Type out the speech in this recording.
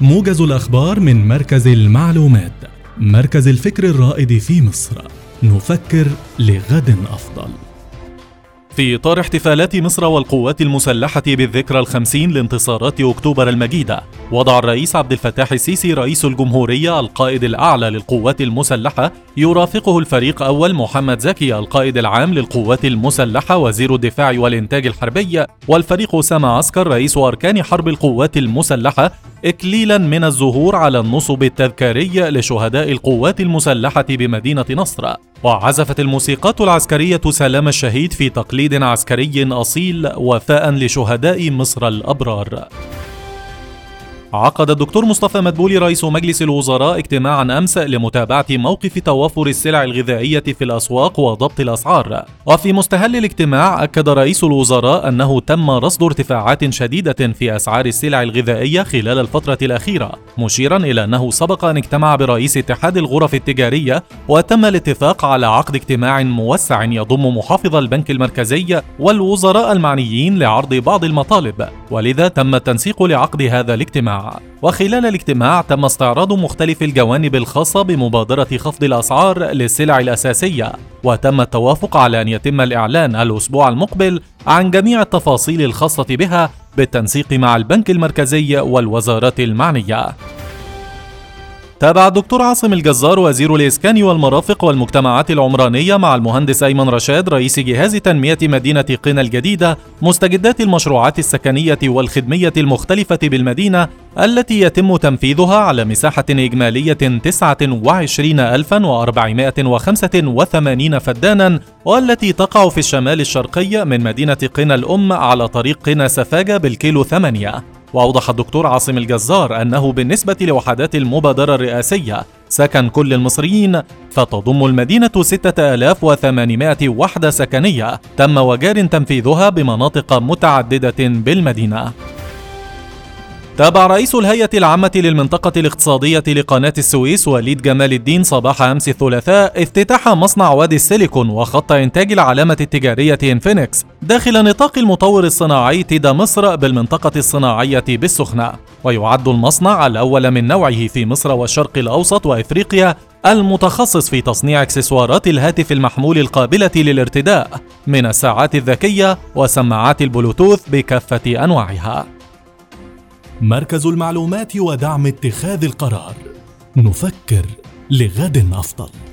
موجز الأخبار من مركز المعلومات مركز الفكر الرائد في مصر. نفكر لغد أفضل. في إطار احتفالات مصر والقوات المسلحة بالذكرى الخمسين لانتصارات أكتوبر المجيدة وضع الرئيس عبد الفتاح السيسي رئيس الجمهورية القائد الأعلى للقوات المسلحة يرافقه الفريق أول محمد زكي القائد العام للقوات المسلحة وزير الدفاع والإنتاج الحربي والفريق أسامة عسكر رئيس أركان حرب القوات المسلحة إكليلا من الزهور على النصب التذكاري لشهداء القوات المسلحة بمدينة نصر. وعزفت الموسيقات العسكرية سلام الشهيد في تقليد عسكري أصيل وفاء لشهداء مصر الأبرار. عقد الدكتور مصطفى مدبولي رئيس مجلس الوزراء اجتماعا امس لمتابعة موقف توافر السلع الغذائية في الأسواق وضبط الأسعار. وفي مستهل الاجتماع أكد رئيس الوزراء أنه تم رصد ارتفاعات شديدة في أسعار السلع الغذائية خلال الفترة الأخيرة مشيرا إلى أنه سبق أن اجتمع برئيس اتحاد الغرف التجارية وتم الاتفاق على عقد اجتماع موسع يضم محافظ البنك المركزي والوزراء المعنيين لعرض بعض المطالب. ولذا تم التنسيق لعقد هذا الاجتماع. وخلال الاجتماع تم استعراض مختلف الجوانب الخاصة بمبادرة خفض الأسعار للسلع الأساسية وتم التوافق على أن يتم الإعلان الأسبوع المقبل عن جميع التفاصيل الخاصة بها بالتنسيق مع البنك المركزي والوزارات المعنية. تابع الدكتور عاصم الجزار وزير الإسكان والمرافق والمجتمعات العمرانية مع المهندس أيمن رشاد رئيس جهاز تنمية مدينة قنا الجديدة مستجدات المشروعات السكنية والخدمية المختلفة بالمدينة التي يتم تنفيذها على مساحة إجمالية 29485 فدانا والتي تقع في الشمال الشرقي من مدينة قنا الأم على طريق قنا سفاجة بالكيلو 8 وأوضح الدكتور عاصم الجزار أنه بالنسبة لوحدات المبادرة الرئاسية سكن كل المصريين فتضم المدينة 6800 وحدة سكنية تم وجار تنفيذها بمناطق متعددة بالمدينة. تابع رئيس الهيئة العامة للمنطقة الاقتصادية لقناة السويس وليد جمال الدين صباح أمس الثلاثاء افتتاح مصنع وادي السيليكون وخط إنتاج العلامة التجارية إنفينكس داخل نطاق المطور الصناعي تيدا مصر بالمنطقة الصناعية بالسخنة. ويعد المصنع الأول من نوعه في مصر والشرق الأوسط وإفريقيا المتخصص في تصنيع إكسسوارات الهاتف المحمول القابلة للارتداء من الساعات الذكية وسماعات البلوتوث بكافة أنواعها. مركز المعلومات ودعم اتخاذ القرار. نفكر لغد أفضل.